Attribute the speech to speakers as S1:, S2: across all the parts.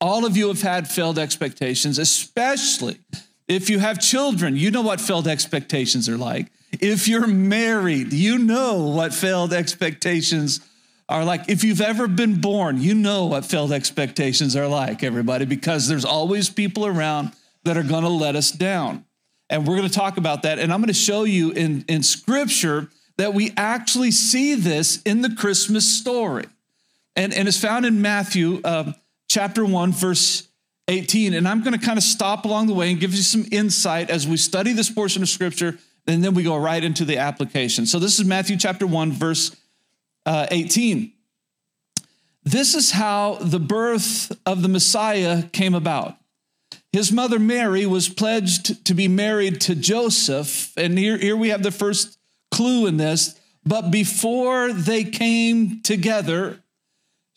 S1: All of you have had failed expectations, especially if you have children. You know what failed expectations are like. If you're married, you know what failed expectations are like. If you've ever been born, you know what failed expectations are like, everybody, because there's always people around that are going to let us down. And we're going to talk about that. And I'm going to show you in, in scripture that we actually see this in the Christmas story. And, and it's found in Matthew uh, chapter 1, verse 18. And I'm going to kind of stop along the way and give you some insight as we study this portion of scripture, and then we go right into the application. So this is Matthew chapter 1, verse uh, 18. This is how the birth of the Messiah came about. His mother Mary was pledged to be married to Joseph. And here, here we have the first clue in this. But before they came together,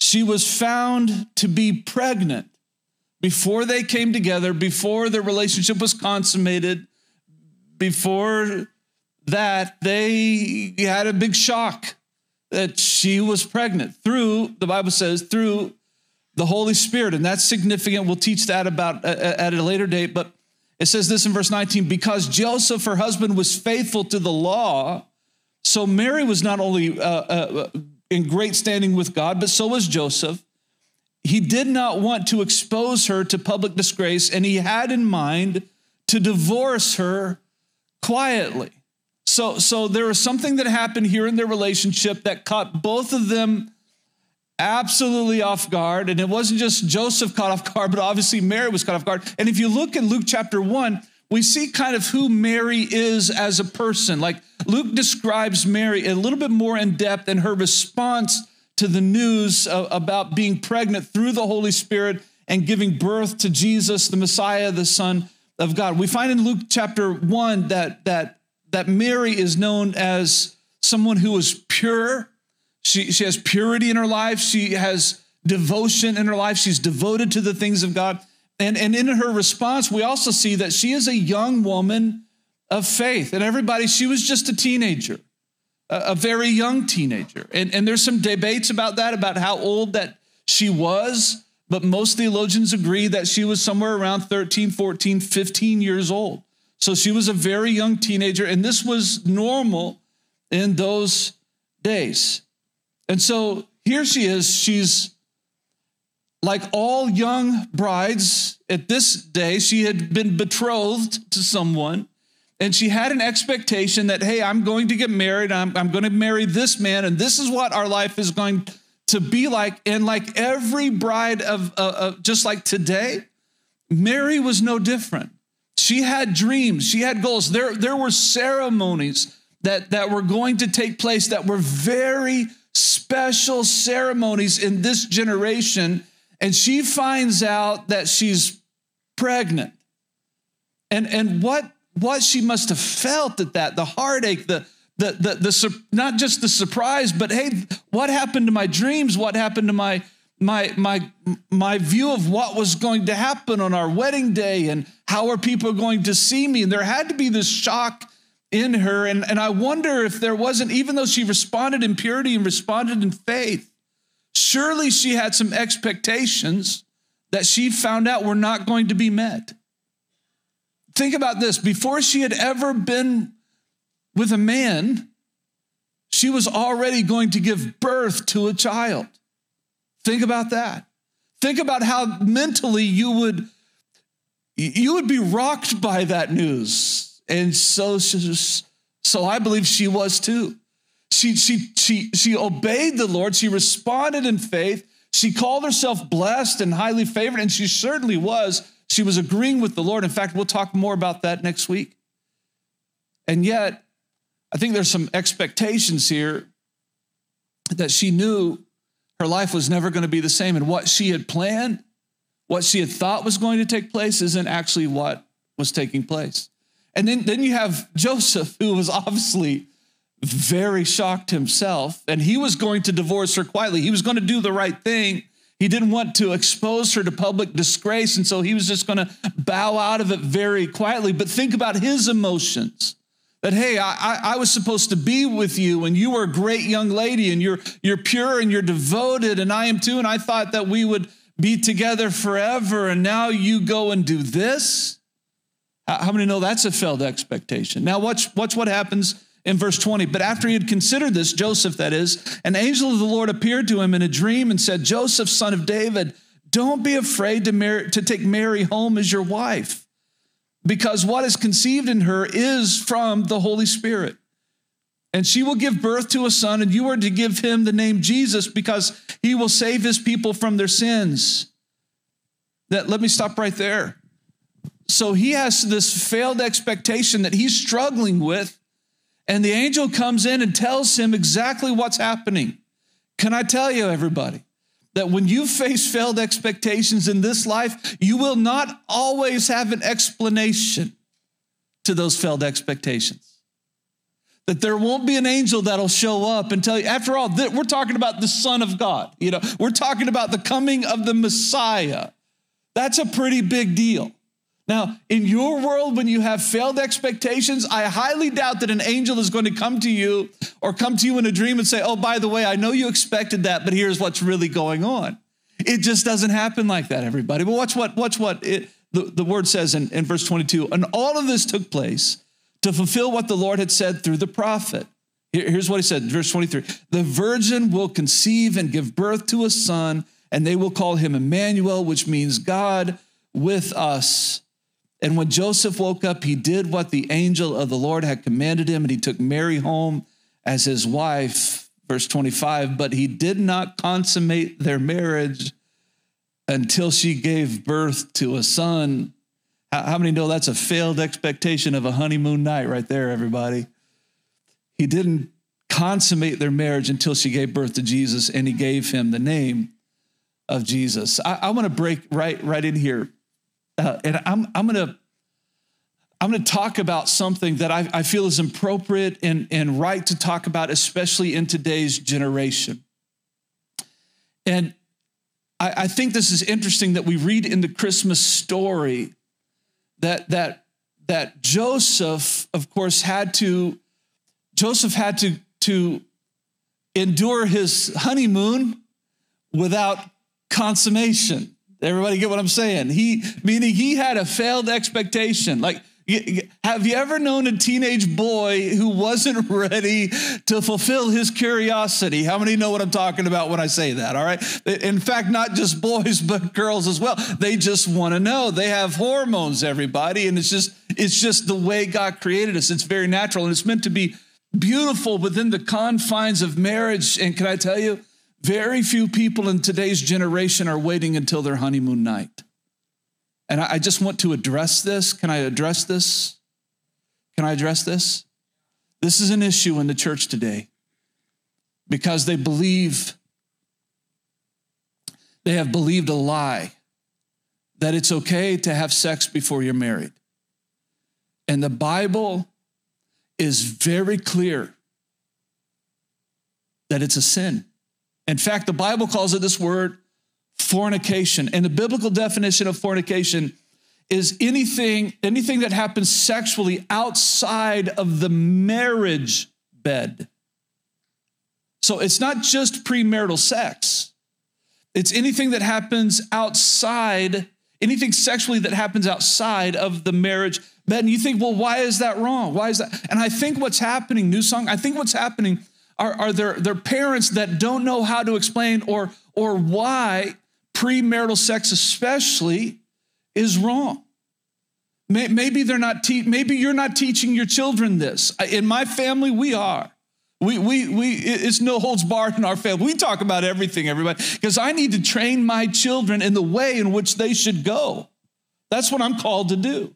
S1: she was found to be pregnant. Before they came together, before their relationship was consummated, before that, they had a big shock that she was pregnant through, the Bible says, through the Holy Spirit. And that's significant. We'll teach that about at a later date. But it says this in verse 19 because Joseph, her husband, was faithful to the law so Mary was not only uh, uh, in great standing with God, but so was Joseph. He did not want to expose her to public disgrace, and he had in mind to divorce her quietly. So, so there was something that happened here in their relationship that caught both of them absolutely off guard. And it wasn't just Joseph caught off guard, but obviously Mary was caught off guard. And if you look in Luke chapter one, we see kind of who Mary is as a person. Like Luke describes Mary a little bit more in depth in her response to the news about being pregnant through the Holy Spirit and giving birth to Jesus, the Messiah, the Son of God. We find in Luke chapter 1 that, that, that Mary is known as someone who is pure. She, she has purity in her life, she has devotion in her life, she's devoted to the things of God. And, and in her response, we also see that she is a young woman of faith. And everybody, she was just a teenager, a, a very young teenager. And, and there's some debates about that, about how old that she was. But most theologians agree that she was somewhere around 13, 14, 15 years old. So she was a very young teenager. And this was normal in those days. And so here she is. She's like all young brides at this day, she had been betrothed to someone and she had an expectation that, hey, I'm going to get married. I'm, I'm going to marry this man, and this is what our life is going to be like. And like every bride of, uh, uh, just like today, Mary was no different. She had dreams, she had goals. There, there were ceremonies that, that were going to take place that were very special ceremonies in this generation and she finds out that she's pregnant. And, and what, what she must have felt at that, the heartache, the, the, the, the, not just the surprise, but hey, what happened to my dreams? What happened to my, my, my, my view of what was going to happen on our wedding day and how are people going to see me? And there had to be this shock in her. And, and I wonder if there wasn't, even though she responded in purity and responded in faith, Surely she had some expectations that she found out were not going to be met. Think about this before she had ever been with a man, she was already going to give birth to a child. Think about that. Think about how mentally you would you would be rocked by that news. And so so I believe she was too. She, she, she, she obeyed the Lord. She responded in faith. She called herself blessed and highly favored, and she certainly was. She was agreeing with the Lord. In fact, we'll talk more about that next week. And yet, I think there's some expectations here that she knew her life was never going to be the same. And what she had planned, what she had thought was going to take place isn't actually what was taking place. And then, then you have Joseph, who was obviously very shocked himself, and he was going to divorce her quietly. He was going to do the right thing. He didn't want to expose her to public disgrace, and so he was just going to bow out of it very quietly. But think about his emotions that hey I, I was supposed to be with you and you were a great young lady and you're you're pure and you're devoted and i am too and i thought that we would be together forever and now you go and do this how many know that's a failed expectation now watch watch what happens in verse 20 but after he had considered this joseph that is an angel of the lord appeared to him in a dream and said joseph son of david don't be afraid to, marry, to take mary home as your wife because what is conceived in her is from the Holy Spirit. And she will give birth to a son, and you are to give him the name Jesus because he will save his people from their sins. That let me stop right there. So he has this failed expectation that he's struggling with, and the angel comes in and tells him exactly what's happening. Can I tell you, everybody? that when you face failed expectations in this life, you will not always have an explanation to those failed expectations. That there won't be an angel that'll show up and tell you, after all, we're talking about the Son of God. You know, we're talking about the coming of the Messiah. That's a pretty big deal. Now, in your world, when you have failed expectations, I highly doubt that an angel is going to come to you or come to you in a dream and say, Oh, by the way, I know you expected that, but here's what's really going on. It just doesn't happen like that, everybody. But watch what, watch what it, the, the word says in, in verse 22. And all of this took place to fulfill what the Lord had said through the prophet. Here, here's what he said, verse 23 The virgin will conceive and give birth to a son, and they will call him Emmanuel, which means God with us. And when Joseph woke up, he did what the angel of the Lord had commanded him, and he took Mary home as his wife. Verse 25, but he did not consummate their marriage until she gave birth to a son. How, many know that's a failed expectation of a honeymoon night right there, everybody? He didn't consummate their marriage until she gave birth to Jesus, and he gave him the name of Jesus. I, I want to break right, right in here uh, and I'm, I'm going to I'm going to talk about something that I, I, feel is appropriate and, and right to talk about, especially in today's generation. And I, I think this is interesting that we read in the Christmas story that that that Joseph, of course, had to Joseph had to to endure his honeymoon without consummation. Everybody get what I'm saying? He, meaning he had a failed expectation. Like, have you ever known a teenage boy who wasn't ready to fulfill his curiosity? How many know what I'm talking about when I say that? All right. In fact, not just boys, but girls as well. They just want to know. They have hormones, everybody. And it's just, it's just the way God created us. It's very natural and it's meant to be beautiful within the confines of marriage. And can I tell you, very few people in today's generation are waiting until their honeymoon night. And I just want to address this. Can I address this? Can I address this? This is an issue in the church today because they believe, they have believed a lie that it's okay to have sex before you're married. And the Bible is very clear that it's a sin. In fact, the Bible calls it this word fornication. And the biblical definition of fornication is anything, anything that happens sexually outside of the marriage bed. So it's not just premarital sex, it's anything that happens outside, anything sexually that happens outside of the marriage bed. And you think, well, why is that wrong? Why is that? And I think what's happening, New Song, I think what's happening are, are there, there parents that don't know how to explain or, or why premarital sex, especially, is wrong. Maybe they're not. Te- maybe you're not teaching your children this. In my family, we are. We, we, we, it's no holds barred in our family. We talk about everything, everybody, because I need to train my children in the way in which they should go. That's what I'm called to do.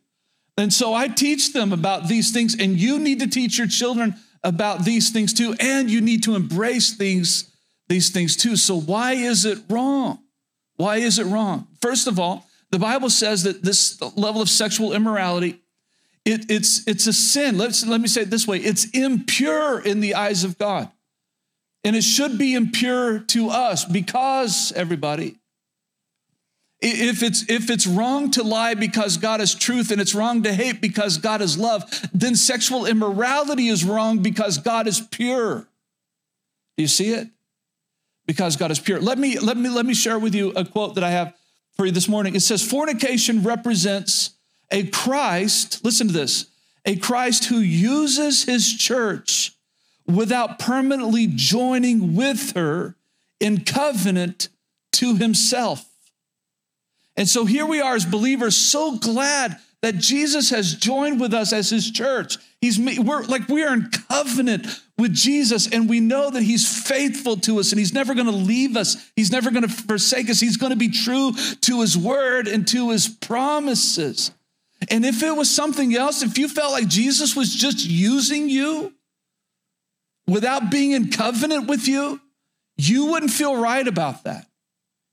S1: And so I teach them about these things, and you need to teach your children about these things too, and you need to embrace these, these things too. So, why is it wrong? Why is it wrong? First of all, the Bible says that this level of sexual immorality, it, it's, it's a sin. Let's, let me say it this way it's impure in the eyes of God. And it should be impure to us because, everybody, if it's, if it's wrong to lie because God is truth and it's wrong to hate because God is love, then sexual immorality is wrong because God is pure. Do you see it? Because God is pure. Let me, let me, let me share with you a quote that I have for you this morning. It says, Fornication represents a Christ, listen to this, a Christ who uses his church without permanently joining with her in covenant to himself. And so here we are as believers, so glad that Jesus has joined with us as his church. He's we're like we are in covenant with Jesus and we know that he's faithful to us and he's never going to leave us. He's never going to forsake us. He's going to be true to his word and to his promises. And if it was something else, if you felt like Jesus was just using you without being in covenant with you, you wouldn't feel right about that.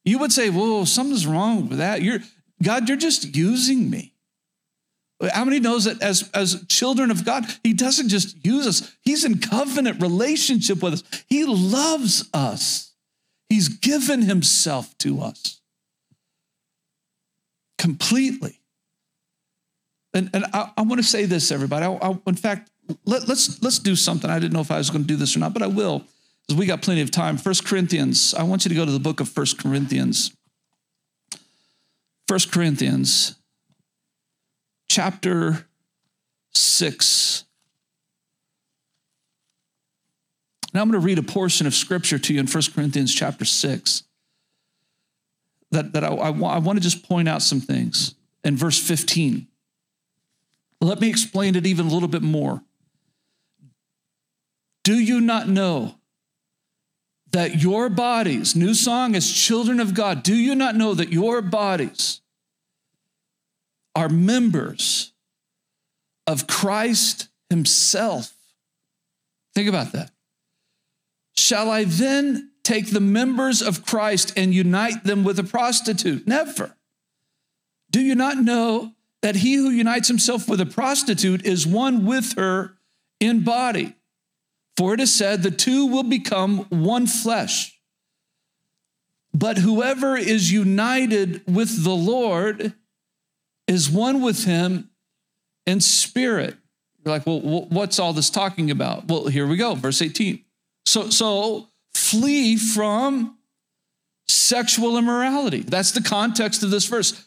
S1: You would say, Whoa, something's wrong with that. You're, God, you're just using me. How many knows that as, as children of God, He doesn't just use us, He's in covenant relationship with us. He loves us. He's given Himself to us completely. And, and I, I want to say this, everybody. I, I, in fact, let, let's, let's do something. I didn't know if I was going to do this or not, but I will we got plenty of time. First Corinthians, I want you to go to the book of First Corinthians. First Corinthians, chapter 6. Now I'm going to read a portion of scripture to you in First Corinthians chapter 6 that, that I, I, I want to just point out some things. In verse 15, let me explain it even a little bit more. Do you not know that your bodies, new song as children of God, do you not know that your bodies are members of Christ Himself? Think about that. Shall I then take the members of Christ and unite them with a prostitute? Never. Do you not know that he who unites himself with a prostitute is one with her in body? For it is said, the two will become one flesh. But whoever is united with the Lord is one with him in spirit. You're like, well, what's all this talking about? Well, here we go, verse 18. So, so flee from sexual immorality. That's the context of this verse.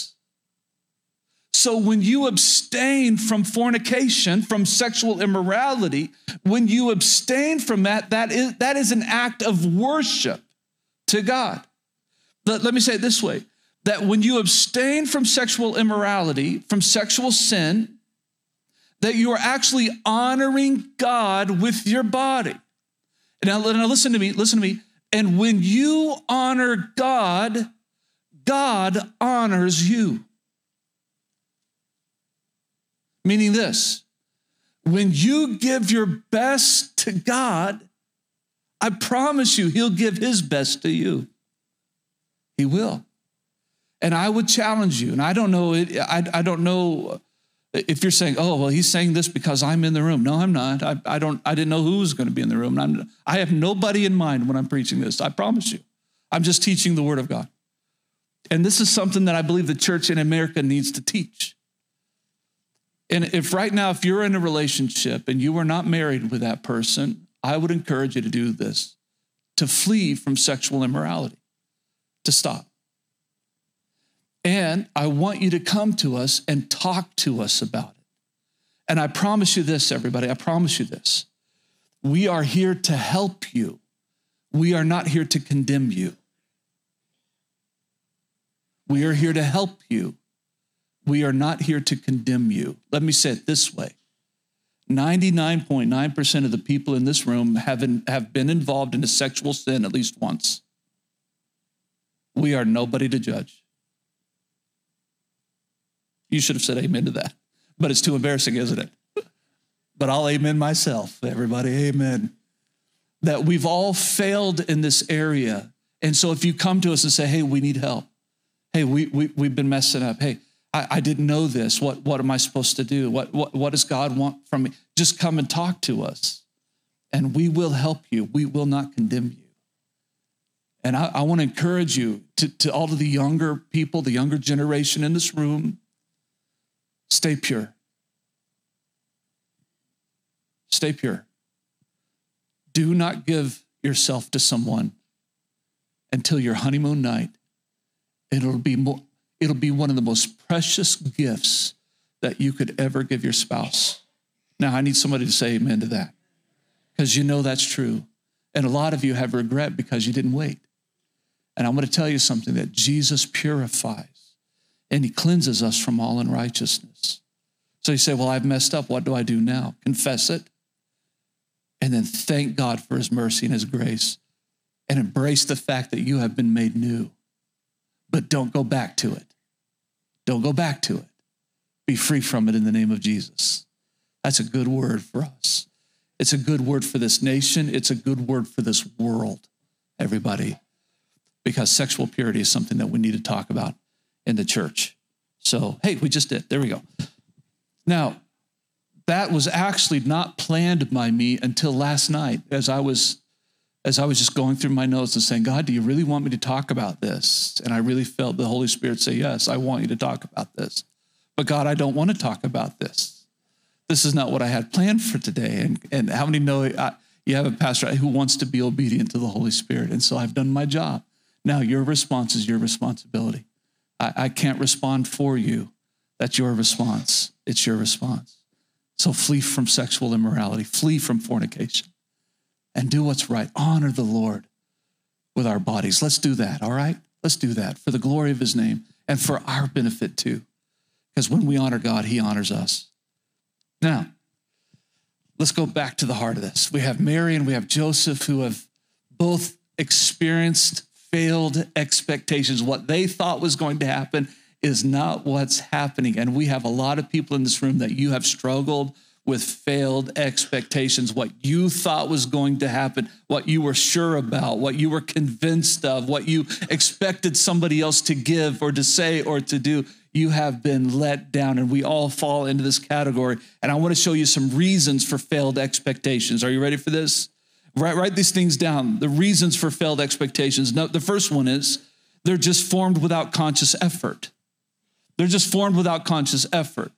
S1: So when you abstain from fornication, from sexual immorality, when you abstain from that, that is, that is an act of worship to God. Let, let me say it this way that when you abstain from sexual immorality, from sexual sin, that you are actually honoring God with your body. Now, now listen to me, listen to me. And when you honor God, God honors you. Meaning this when you give your best to God, I promise you, He'll give His best to you. He will. And I would challenge you, and I don't know, I, I don't know if you're saying, oh, well, he's saying this because I'm in the room. No, I'm not. I, I don't, I didn't know who was going to be in the room. I'm, I have nobody in mind when I'm preaching this. I promise you. I'm just teaching the word of God. And this is something that I believe the church in America needs to teach. And if right now, if you're in a relationship and you are not married with that person, I would encourage you to do this to flee from sexual immorality, to stop. And I want you to come to us and talk to us about it. And I promise you this, everybody, I promise you this. We are here to help you, we are not here to condemn you. We are here to help you. We are not here to condemn you. Let me say it this way 99.9% of the people in this room have, in, have been involved in a sexual sin at least once. We are nobody to judge. You should have said amen to that, but it's too embarrassing, isn't it? But I'll amen myself. Everybody, amen. That we've all failed in this area. And so if you come to us and say, hey, we need help, hey, we, we, we've been messing up, hey, I, I didn't know this. What, what am I supposed to do? What, what, what does God want from me? Just come and talk to us, and we will help you. We will not condemn you. And I, I want to encourage you to, to all of the younger people, the younger generation in this room, stay pure. Stay pure. Do not give yourself to someone until your honeymoon night. It'll be more, it'll be one of the most precious gifts that you could ever give your spouse. Now, I need somebody to say amen to that because you know that's true. And a lot of you have regret because you didn't wait. And I'm going to tell you something that Jesus purifies and he cleanses us from all unrighteousness. So you say, Well, I've messed up. What do I do now? Confess it. And then thank God for his mercy and his grace and embrace the fact that you have been made new. But don't go back to it. Don't go back to it. Be free from it in the name of Jesus. That's a good word for us. It's a good word for this nation. It's a good word for this world, everybody, because sexual purity is something that we need to talk about in the church. So, hey, we just did. There we go. Now, that was actually not planned by me until last night as I was as I was just going through my notes and saying, God, do you really want me to talk about this? And I really felt the Holy Spirit say, Yes, I want you to talk about this. But God, I don't want to talk about this. This is not what I had planned for today. And, and how many know I, you have a pastor who wants to be obedient to the Holy Spirit? And so I've done my job. Now, your response is your responsibility. I, I can't respond for you. That's your response. It's your response. So flee from sexual immorality, flee from fornication and do what's right. Honor the Lord with our bodies. Let's do that, all right? Let's do that for the glory of his name and for our benefit too. Because when we honor God, he honors us. Now, let's go back to the heart of this. We have Mary and we have Joseph who have both experienced failed expectations. What they thought was going to happen is not what's happening. And we have a lot of people in this room that you have struggled with failed expectations, what you thought was going to happen, what you were sure about, what you were convinced of, what you expected somebody else to give or to say or to do. You have been let down, and we all fall into this category. And I want to show you some reasons for failed expectations. Are you ready for this? Write, write these things down. The reasons for failed expectations. The first one is they're just formed without conscious effort. They're just formed without conscious effort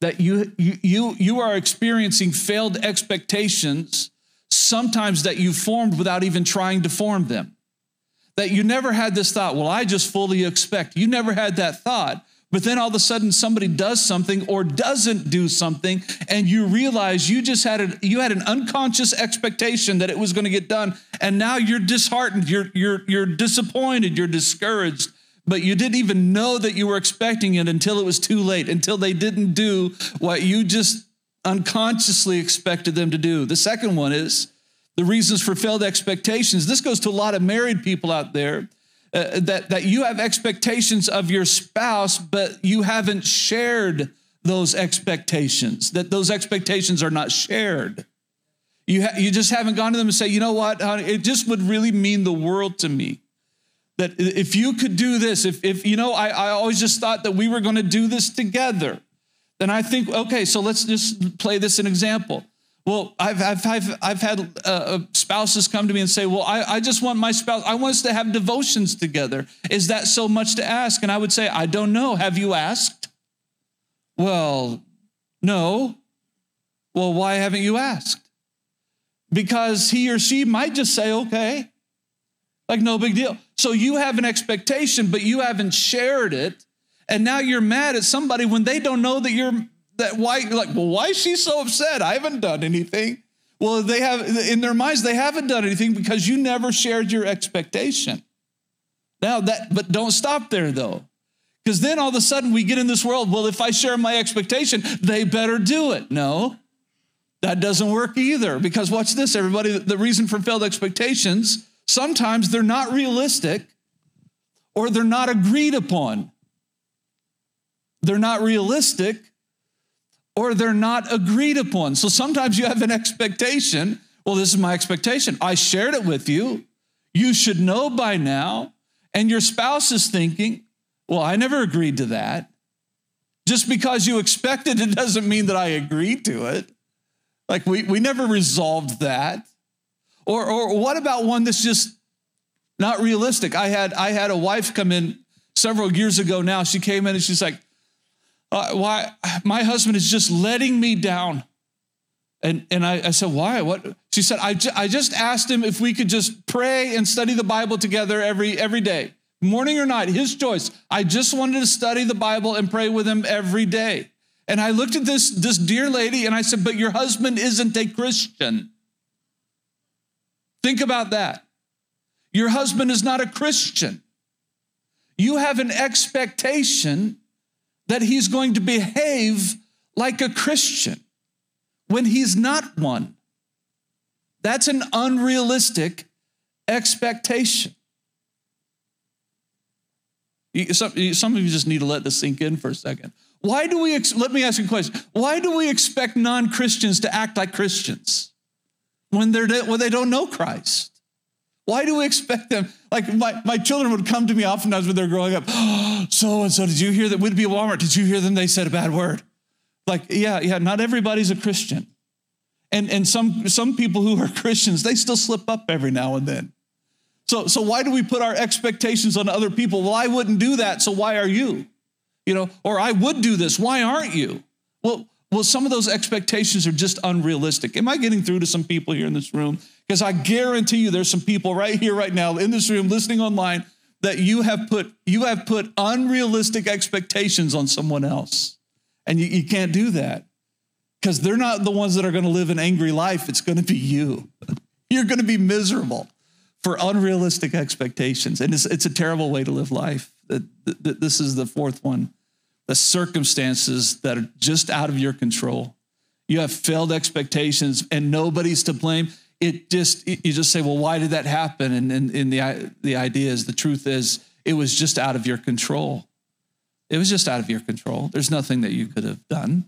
S1: that you, you, you are experiencing failed expectations, sometimes that you formed without even trying to form them. That you never had this thought, well, I just fully expect. You never had that thought. But then all of a sudden somebody does something or doesn't do something, and you realize you just had a, you had an unconscious expectation that it was going to get done, and now you're disheartened, you're you're you're disappointed, you're discouraged but you didn't even know that you were expecting it until it was too late, until they didn't do what you just unconsciously expected them to do. The second one is the reasons for failed expectations. This goes to a lot of married people out there. Uh, that, that you have expectations of your spouse, but you haven't shared those expectations, that those expectations are not shared. You, ha- you just haven't gone to them and say, you know what, honey, it just would really mean the world to me that if you could do this, if, if you know, I, I always just thought that we were going to do this together, then I think, okay, so let's just play this an example. Well, I've, I've, I've, I've had uh, uh, spouses come to me and say, Well, I, I just want my spouse, I want us to have devotions together. Is that so much to ask? And I would say, I don't know. Have you asked? Well, no. Well, why haven't you asked? Because he or she might just say, Okay. Like, no big deal. So you have an expectation, but you haven't shared it. And now you're mad at somebody when they don't know that you're that why you're like, well, why is she so upset? I haven't done anything. Well, they have in their minds, they haven't done anything because you never shared your expectation. Now that, but don't stop there though. Because then all of a sudden we get in this world, well, if I share my expectation, they better do it. No, that doesn't work either. Because watch this, everybody, the reason for failed expectations, sometimes they're not realistic or they're not agreed upon. They're not realistic or they're not agreed upon. So sometimes you have an expectation. Well, this is my expectation. I shared it with you. You should know by now. And your spouse is thinking, well, I never agreed to that. Just because you expected it doesn't mean that I agreed to it. Like we, we never resolved that. Or, or what about one that's just not realistic? I had, I had a wife come in several years ago now. She came in and she's like, uh, why my husband is just letting me down. And, and I, I said, why? What? She said, I, ju- I just asked him if we could just pray and study the Bible together every, every day, morning or night, his choice. I just wanted to study the Bible and pray with him every day. And I looked at this, this dear lady and I said, but your husband isn't a Christian. Think about that. Your husband is not a Christian. You have an expectation that he's going to behave like a Christian when he's not one. That's an unrealistic expectation. Some, of you just need to let this sink in for a second. Why do we, let me ask you a question. Why do we expect non Christians to act like Christians when, they're, when they don't know Christ? Why do we expect them? Like my, my children would come to me oftentimes when they're growing up. so and so, did you hear that? We'd be at Walmart. Did you hear them? They said a bad word. Like, yeah, yeah, not everybody's a Christian. And, and some, some people who are Christians, they still slip up every now and then. So, so why do we put our expectations on other people? Well, I wouldn't do that, so why are you? You know, or I would do this, why aren't you? Well, well, some of those expectations are just unrealistic. Am I getting through to some people here in this room? Because I guarantee you there's some people right here, right now, in this room, listening online, that you have put you have put unrealistic expectations on someone else. And you, you can't do that. Because they're not the ones that are going to live an angry life. It's going to be you. You're going to be miserable for unrealistic expectations. And it's, it's a terrible way to live life. This is the fourth one the circumstances that are just out of your control. You have failed expectations and nobody's to blame. It just, you just say, well, why did that happen? And, and, and the, the idea is, the truth is, it was just out of your control. It was just out of your control. There's nothing that you could have done.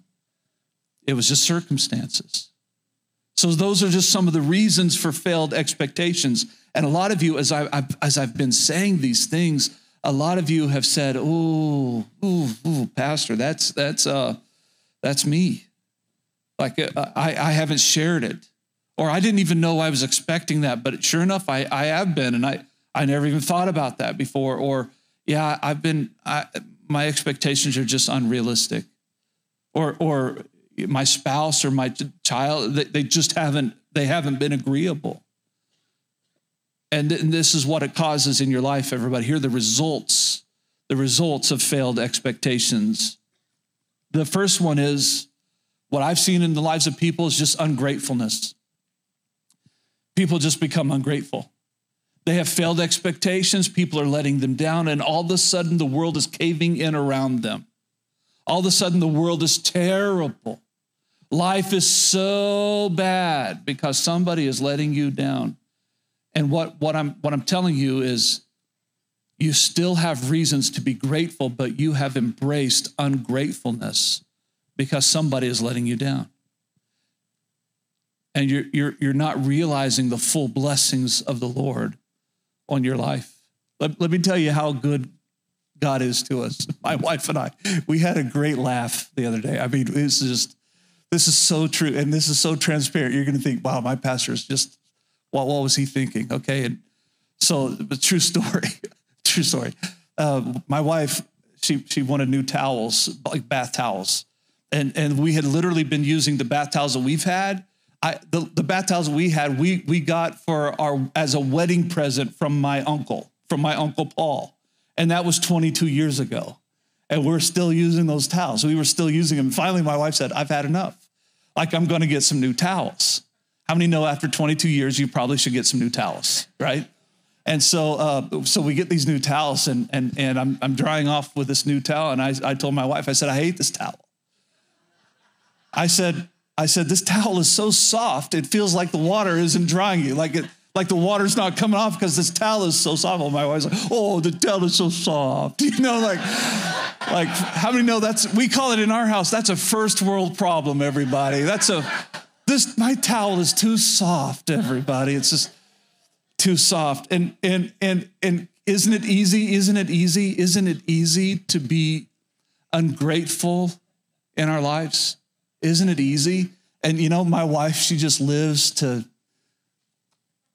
S1: It was just circumstances. So those are just some of the reasons for failed expectations. And a lot of you, as I, have as I've been saying these things, a lot of you have said, "Oh, ooh, ooh, pastor, that's that's uh, that's me." Like uh, I, I haven't shared it, or I didn't even know I was expecting that. But sure enough, I, I have been, and I, I never even thought about that before. Or yeah, I've been. I, my expectations are just unrealistic, or or my spouse or my child, they, they just haven't they haven't been agreeable. And, this is what it causes in your life, everybody. Here are the results, the results of failed expectations. The first one is what I've seen in the lives of people is just ungratefulness. People just become ungrateful. They have failed expectations, people are letting them down, and all of a sudden the world is caving in around them. All of a sudden the world is terrible. Life is so bad because somebody is letting you down. And what, what, I'm, what I'm telling you is you still have reasons to be grateful, but you have embraced ungratefulness because somebody is letting you down. And you're, you're, you're not realizing the full blessings of the Lord on your life. Let, let me tell you how good God is to us. My wife and I, we had a great laugh the other day. I mean, is just, this is so true. And this is so transparent. You're going to think, wow, my pastor is just what, what was he thinking? Okay. And so, but true story, true story. Uh, my wife, she, she wanted new towels, like bath towels. And, and we had literally been using the bath towels that we've had. I, the, the bath towels we had, we, we got for our, as a wedding present from my uncle, from my uncle Paul. And that was 22 years ago. And we're still using those towels. We were still using them. Finally, my wife said, I've had enough. Like, I'm going to get some new towels. How many know after 22 years, you probably should get some new towels, right? And so, uh, so we get these new towels, and and and I'm I'm drying off with this new towel, and I I told my wife, I said, I hate this towel. I said, I said, this towel is so soft, it feels like the water isn't drying you, like it, like the water's not coming off because this towel is so soft. Oh, my wife's like, oh, the towel is so soft. You know, like, like how many know that's we call it in our house, that's a first world problem, everybody. That's a this my towel is too soft, everybody. It's just too soft. And and and and isn't it easy? Isn't it easy? Isn't it easy to be ungrateful in our lives? Isn't it easy? And you know, my wife, she just lives to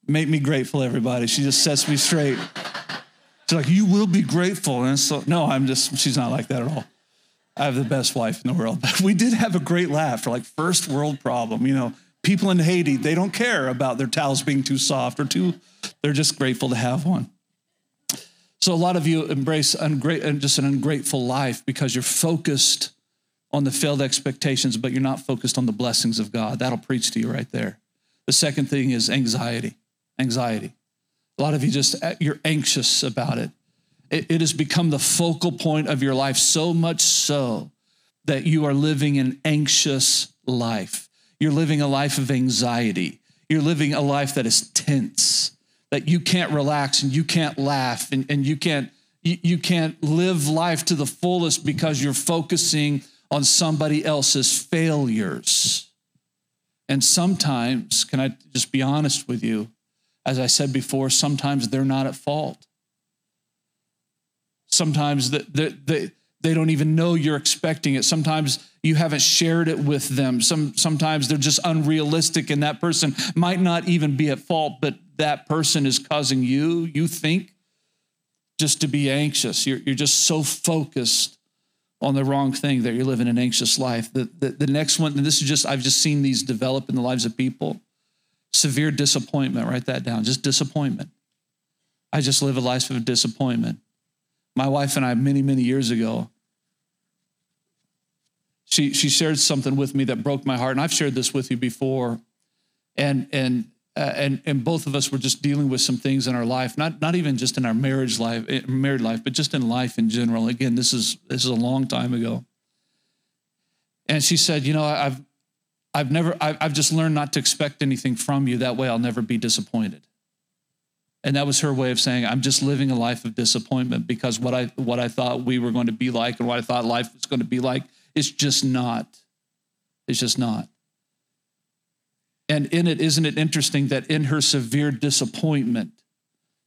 S1: make me grateful, everybody. She just sets me straight. She's like, you will be grateful. And so, no, I'm just, she's not like that at all. I have the best wife in the world. But we did have a great laugh for like first world problem, you know people in Haiti, they don't care about their towels being too soft or too, they're just grateful to have one. So a lot of you embrace ungra- uh, just an ungrateful life because you're focused on the failed expectations, but you're not focused on the blessings of God. That'll preach to you right there. The second thing is anxiety. Anxiety. A lot of you just, uh, you're anxious about it. It, it has become the focal point of your life so much so that you are living an anxious life. You're living a life of anxiety. You're living a life that is tense, that you can't relax and you can't laugh and, and you can't you, you can't live life to the fullest because you're focusing on somebody else's failures. And sometimes, can I just be honest with you? As I said before, sometimes they're not at fault. Sometimes they, they, they don't even know you're expecting it. Sometimes you haven't shared it with them. Some, sometimes they're just unrealistic, and that person might not even be at fault, but that person is causing you, you think, just to be anxious. You're, you're just so focused on the wrong thing that you're living an anxious life. The, the, the next one, and this is just, I've just seen these develop in the lives of people severe disappointment. Write that down, just disappointment. I just live a life of disappointment. My wife and I, many, many years ago, she, she shared something with me that broke my heart. And I've shared this with you before. And, and, uh, and, and both of us were just dealing with some things in our life, not, not even just in our marriage life, eh, married life, but just in life in general. Again, this is, this is a long time ago. And she said, you know, I've, I've never, I've just learned not to expect anything from you. That way I'll never be disappointed. And that was her way of saying, I'm just living a life of disappointment because what I what I thought we were going to be like and what I thought life was going to be like is just not. It's just not. And in it, isn't it interesting that in her severe disappointment,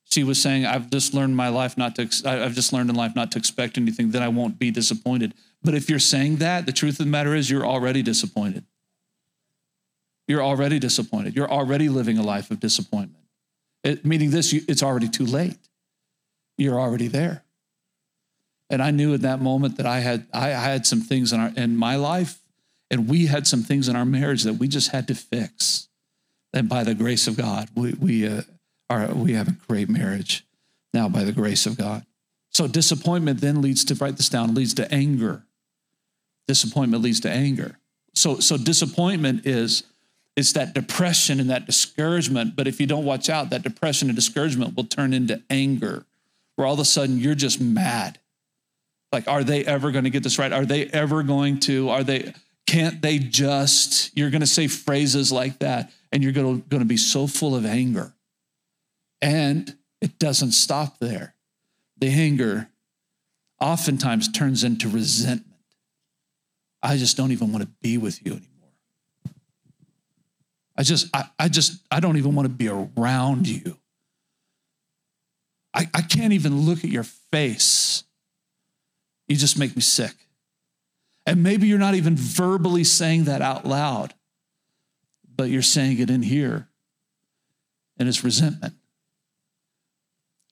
S1: she was saying, I've just learned my life not to, I've just learned in life not to expect anything, then I won't be disappointed. But if you're saying that, the truth of the matter is you're already disappointed. You're already disappointed. You're already living a life of disappointment. It, meaning this, it's already too late. You're already there. And I knew in that moment that I had I had some things in our in my life, and we had some things in our marriage that we just had to fix. And by the grace of God, we we uh, are we have a great marriage now by the grace of God. So disappointment then leads to write this down leads to anger. Disappointment leads to anger. So so disappointment is it's that depression and that discouragement. But if you don't watch out, that depression and discouragement will turn into anger, where all of a sudden you're just mad. Like, are they ever going to get this right? Are they ever going to? Are they, can't they just? You're going to say phrases like that, and you're going to, be so full of anger. And it doesn't stop there. The anger oftentimes turns into resentment. I just don't even want to be with you anymore. I just, I, I just, I don't even want to be around you. I, I can't even look at your face. You just make me sick. And maybe you're not even verbally saying that out loud, but you're saying it in here. And it's resentment.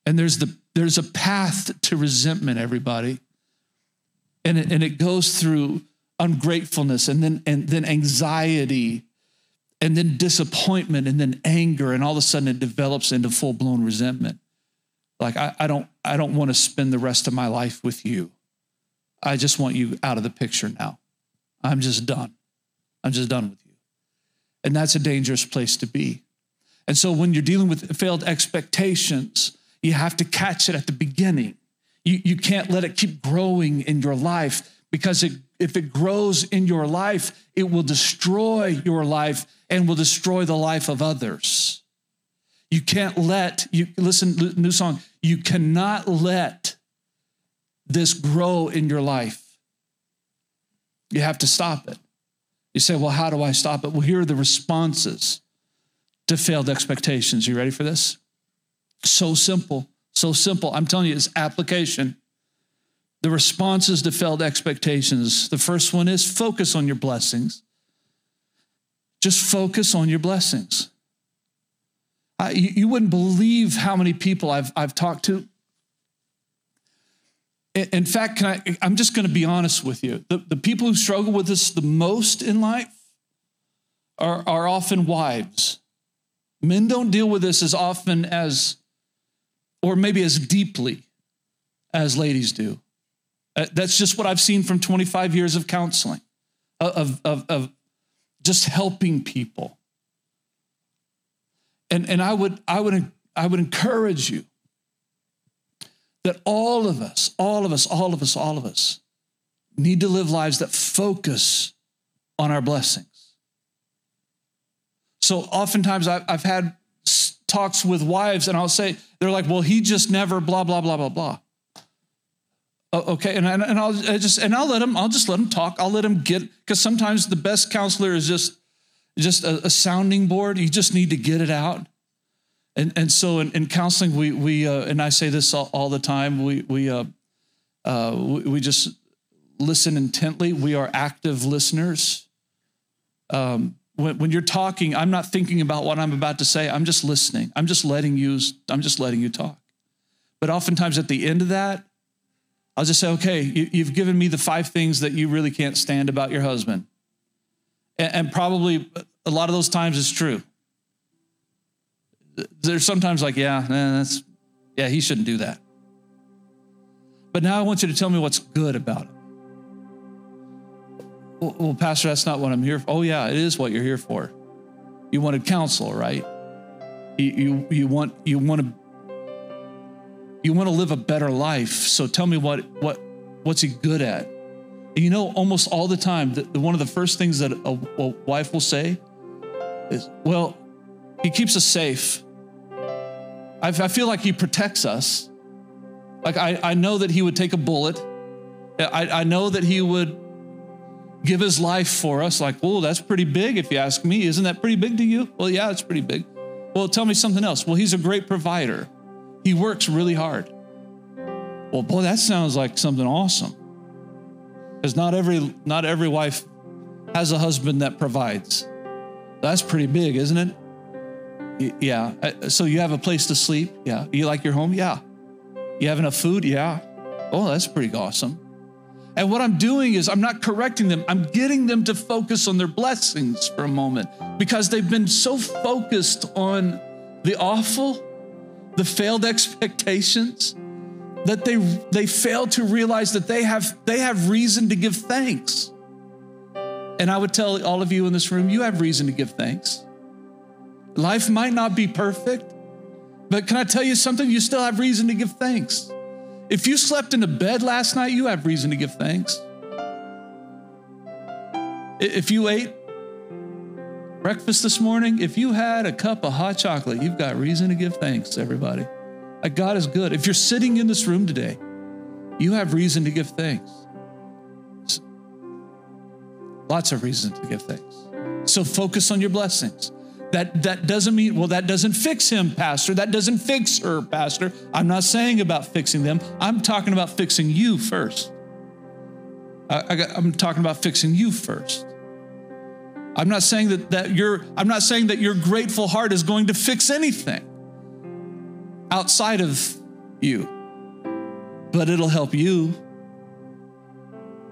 S1: And there's the there's a path to resentment, everybody. And it, and it goes through ungratefulness and then and then anxiety and then disappointment and then anger and all of a sudden it develops into full-blown resentment. Like I, I don't i don't want to spend the rest of my life with you. I just want you out of the picture now. I'm just done. I'm just done with you. And that's a dangerous place to be. And so when you're dealing with failed expectations You have to catch it at the beginning. You, you can't let it keep growing in your life because it, if it grows in your life, it will destroy your life and will destroy the life of others. You can't let, you listen, new song, you cannot let this grow in your life. You have to stop it. You say, well, how do I stop it? Well, here are the responses to failed expectations. You ready for this? So simple, so simple. I'm telling you, it's application. The responses to failed expectations. The first one is focus on your blessings. Just focus on your blessings. I, you, you wouldn't believe how many people I've, I've talked to. In fact, I, I'm just going to be honest with you. The, the people who struggle with this the most in life are, are often wives. Men don't deal with this as often as, or maybe as deeply as ladies do. Uh, that's just what I've seen from 25 years of counseling, of, of, of just helping people. And, and I, would, I, would, I would encourage you that all of us, all of us, all of us, all of us need to live lives that focus on our blessings. So oftentimes I've had talks with wives and I'll say, they're like, well, he just never blah, blah, blah, blah, blah. Okay, and, and I'll just and I'll let them. I'll just let them talk. I'll let them get because sometimes the best counselor is just just a, a, sounding board. You just need to get it out. And and so in, in counseling, we we uh, and I say this all, all the time. We we uh, uh, we, we, just listen intently. We are active listeners. Um, when, when you're talking, I'm not thinking about what I'm about to say. I'm just listening. I'm just letting you. I'm just letting you talk. But oftentimes at the end of that, I'll just say, okay, you, have given me the five things that you really can't stand about your husband. And, and probably a lot of those times it's true. There's sometimes like, yeah, that's, yeah, he shouldn't do that. But now I want you to tell me what's good about him. Well, well, Pastor, that's not what I'm here for. Oh, yeah, it is what you're here for. You wanted counsel, right? You, you, you want you want to you want to live a better life. So tell me what what what's he good at? And you know, almost all the time, the, one of the first things that a, a wife will say is, "Well, he keeps us safe. I, I feel like he protects us. Like I, I know that he would take a bullet. I, I know that he would give his life for us. Like, oh, that's pretty big if you ask me. Isn't that pretty big to you? Well, yeah, it's pretty big. Well, tell me something else. Well, he's a great provider. He works really hard. Well, boy, that sounds like something awesome. Because not every not every wife has a husband that provides. That's pretty big, isn't it? Yeah. Uh, so you have a place to sleep? Yeah. You like your home? Yeah. You have enough food? Yeah. Oh, that's pretty awesome. And what I'm doing is I'm not correcting them. I'm getting them to focus on their blessings for a moment because they've been so focused on the awful the failed expectations, that they, they fail to realize that they have, they have reason to give thanks. And I would tell all of you in this room, you have reason to give thanks. Life might not be perfect, but can I tell you something? You still have reason to give thanks. If you slept in a bed last night, you have reason to give thanks. If you ate breakfast this morning, if you had a cup of hot chocolate, you've got reason to give thanks, everybody. Like God is good. If you're sitting in this room today, you have reason to give thanks. Lots of reason to give thanks. So focus on your blessings. That, that doesn't mean, well, that doesn't fix him, Pastor. That doesn't fix her, Pastor. I'm not saying about fixing them. I'm talking about fixing you first. I, I, I'm talking about fixing you first. I'm not saying that, that your I'm not saying that your grateful heart is going to fix anything outside of you, but it'll help you.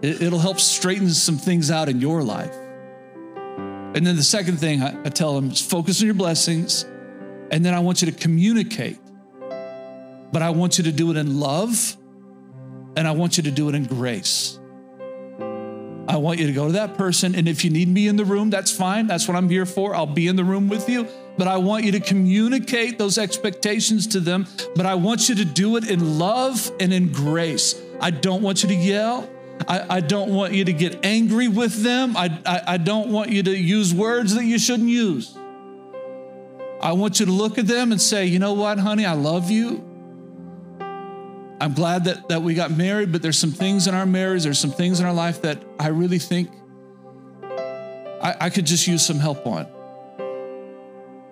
S1: It, it'll help straighten some things out in your life. And then the second thing I, I tell them is focus on your blessings, and then I want you to communicate. But I want you to do it in love, and I want you to do it in grace. I want you to go to that person. And if you need me in the room, that's fine. That's what I'm here for. I'll be in the room with you. but I want you to communicate those expectations to them, but I want you to do it in love and in grace. I don't want you to yell. I, I don't want you to get angry with them. I, I, I don't want you to use words that you shouldn't use. I want you to look at them and say, you know what, honey, I love you. I'm glad that, that we got married, but there's some things in our marriage, there's some things in our life that I really think I, I could just use some help on.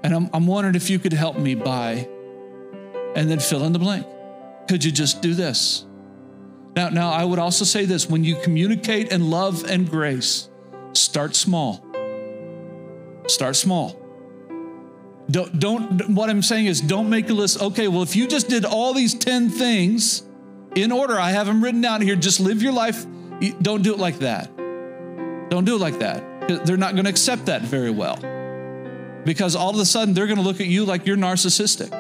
S1: And I'm, I'm wondering if you could help me by, and then fill in the blank. Could you just do this? Now, now I would also say this when you communicate in love and grace, start small. Start small. Don't, don't, what I'm saying is don't make a list. Okay, well, if you just did all these 10 things in order, I have them written down here, just live your life. Don't do it like that. Don't do it like that. They're not going to accept that very well. Because all of a sudden, they're going to look at you like you're narcissistic.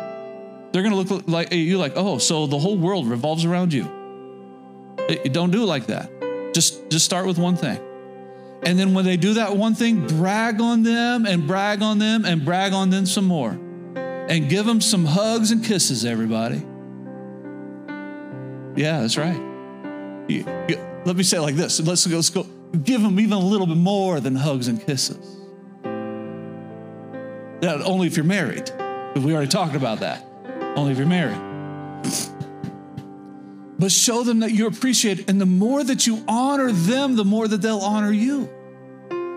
S1: They're going to look like you like, oh, so the whole world revolves around you. Don't do it like that. Just, just start with one thing. And then when they do that one thing, brag on them and brag on them and brag on them some more. And give them some hugs and kisses, everybody. Yeah, that's right. let me say it like this. Let's go, let's go. Give them even a little bit more than hugs and kisses. That only if you're married. We already talked about that. Only if you're married. But show them that you appreciate. And the more that you honor them, the more that they'll honor you.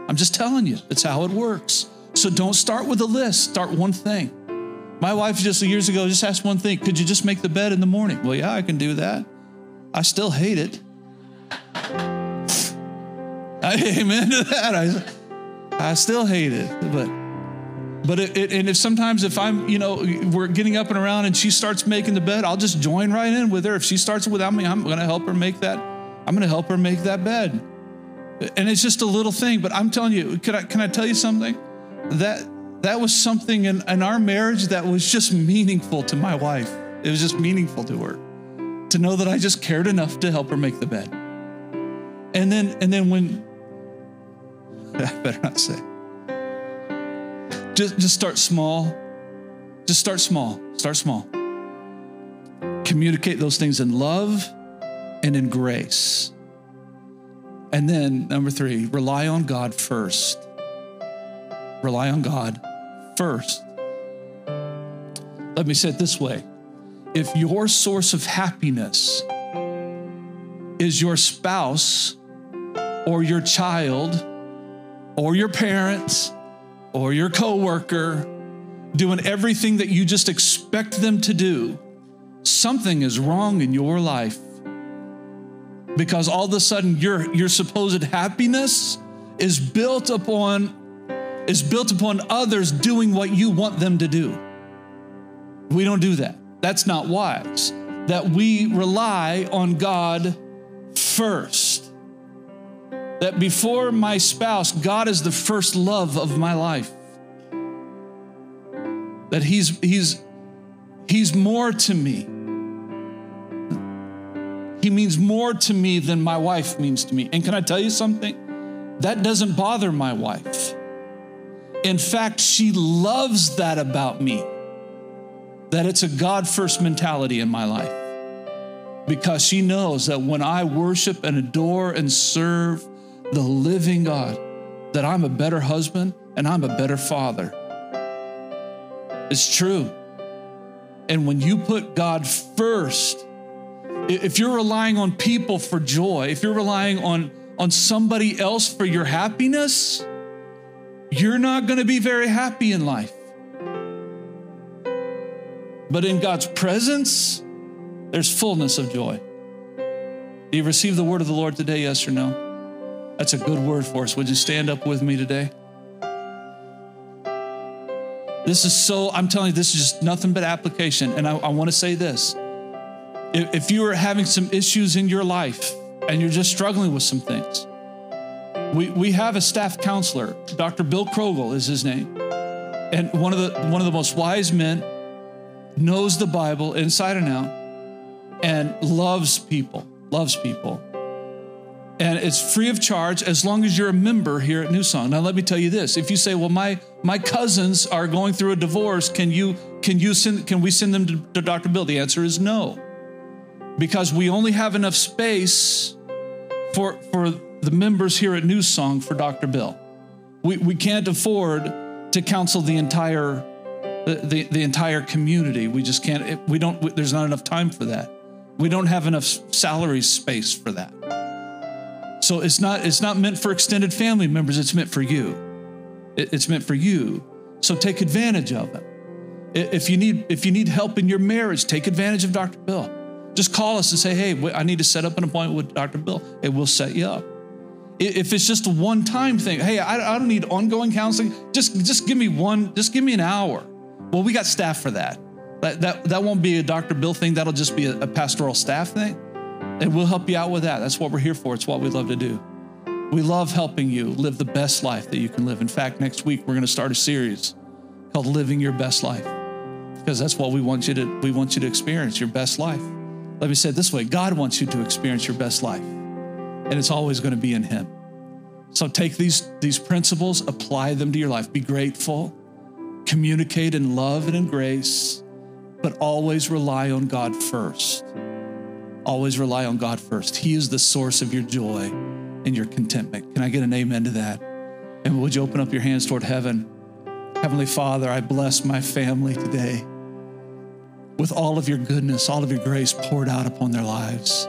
S1: I'm just telling you, it's how it works. So don't start with a list, start one thing. My wife just years ago just asked one thing Could you just make the bed in the morning? Well, yeah, I can do that. I still hate it. I, amen to that. I, I still hate it. But but it, it, and if sometimes if I'm, you know, we're getting up and around and she starts making the bed, I'll just join right in with her. If she starts without me, I'm going to help her make that. I'm going to help her make that bed. And it's just a little thing, but I'm telling you, can I can I tell you something? That that was something in, in our marriage that was just meaningful to my wife. It was just meaningful to her to know that I just cared enough to help her make the bed. And then and then when I better not say. Just, just start small. Just start small. Start small. Communicate those things in love and in grace. And then, number three, rely on God first. Rely on God first. Let me say it this way if your source of happiness is your spouse or your child or your parents or your coworker doing everything that you just expect them to do, something is wrong in your life. Because all of a sudden your, your supposed happiness is built upon is built upon others doing what you want them to do. We don't do that. That's not wise. That we rely on God first that before my spouse, God is the first love of my life. That he's he's he's more to me. He means more to me than my wife means to me. And can I tell you something? That doesn't bother my wife. In fact, she loves that about me. That it's a God first mentality in my life. Because she knows that when I worship and adore and serve the living God, that I'm a better husband and I'm a better father. It's true. And when you put God first, if you're relying on people for joy, if you're relying on, on somebody else for your happiness, you're not going to be very happy in life. But in God's presence, there's fullness of joy. Do you receive the word of the Lord today, yes or no? That's a good word for us. Would you stand up with me today? This is so, I'm telling you, this is just nothing but application. And I, I want to say this if, you are having some issues in your life and you're just struggling with some things, we, we have a staff counselor, Dr. Bill Krogel is his name. And one of the one of the most wise men knows the Bible inside and out and loves people, loves people and it's free of charge as long as you're a member here at New Song. Now, let me tell you this if you say, well, my my cousins are going through a divorce. Can you can you send can we send them to, to Dr. Bill? The answer is no. Because we only have enough space for for the members here at New Song for Dr. Bill. We we can't afford to counsel the entire the, the, entire community. We just can't we don't there's not enough time for that. We don't have enough salary space for that. So it's not it's not meant for extended family members, it's meant for you. It's meant for you. So take advantage of it. If you need if you need help in your marriage, take advantage of Dr. Bill. Just call us and say, "Hey, I need to set up an appointment with Dr. Bill," and we'll set you up. If it's just a one-time thing, hey, I, don't need ongoing counseling. Just just give me one. Just give me an hour. Well, we got staff for that. That that, that won't be a Dr. Bill thing. That'll just be a, a pastoral staff thing, and we'll help you out with that. That's what we're here for. It's what we love to do. We love helping you live the best life that you can live. In fact, next week we're going to start a series called Living Your Best Life because that's what we want you to we want you to experience your best life. Let me say it this way, God wants you to experience your best life. And it's always going to be in him. So take these these principles, apply them to your life. Be grateful, communicate in love and in grace, but always rely on God first. Always rely on God first. He is the source of your joy and your contentment. Can I get an amen to that? And would you open up your hands toward heaven? Heavenly Father, I bless my family today with all of your goodness, all of your grace poured out upon their lives.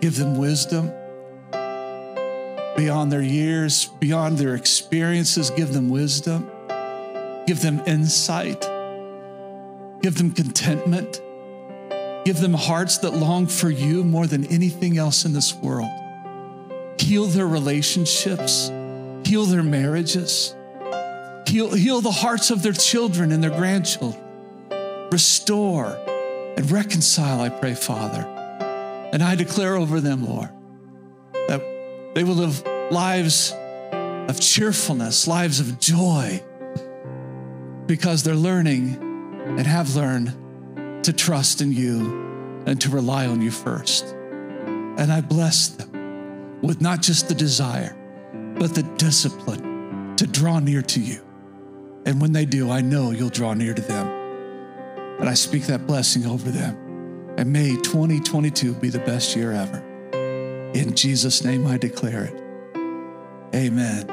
S1: Give them wisdom beyond their years, beyond their experiences. Give them wisdom. Give them insight. Give them contentment. Give them hearts that long for you more than anything else in this world heal their relationships, heal their marriages, heal, heal the hearts of their children and their grandchildren. Restore and reconcile, I pray, Father. And I declare over them, Lord, that they will live lives of cheerfulness, lives of joy, because they're learning and have learned to trust in you and to rely on you first. And I bless them with not just the desire, but the discipline to draw near to you. And when they do, I know you'll draw near to them. And I speak that blessing over them. And may 2022 be the best year ever. In Jesus' name, I declare it. Amen.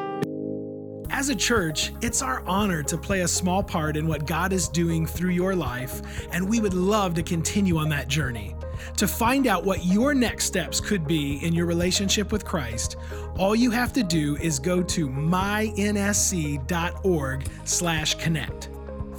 S2: As a church, it's our honor to play a small part in what God is doing through your life, and we would love to continue on that journey. To find out what your next steps could be in your relationship with Christ, all you have to do is go to mynsc.org/connect.